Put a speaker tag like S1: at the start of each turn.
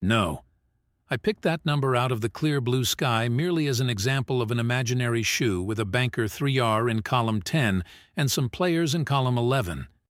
S1: No. I picked that number out of the clear blue sky merely as an example of an imaginary shoe with a banker 3R in column 10 and some players in column 11.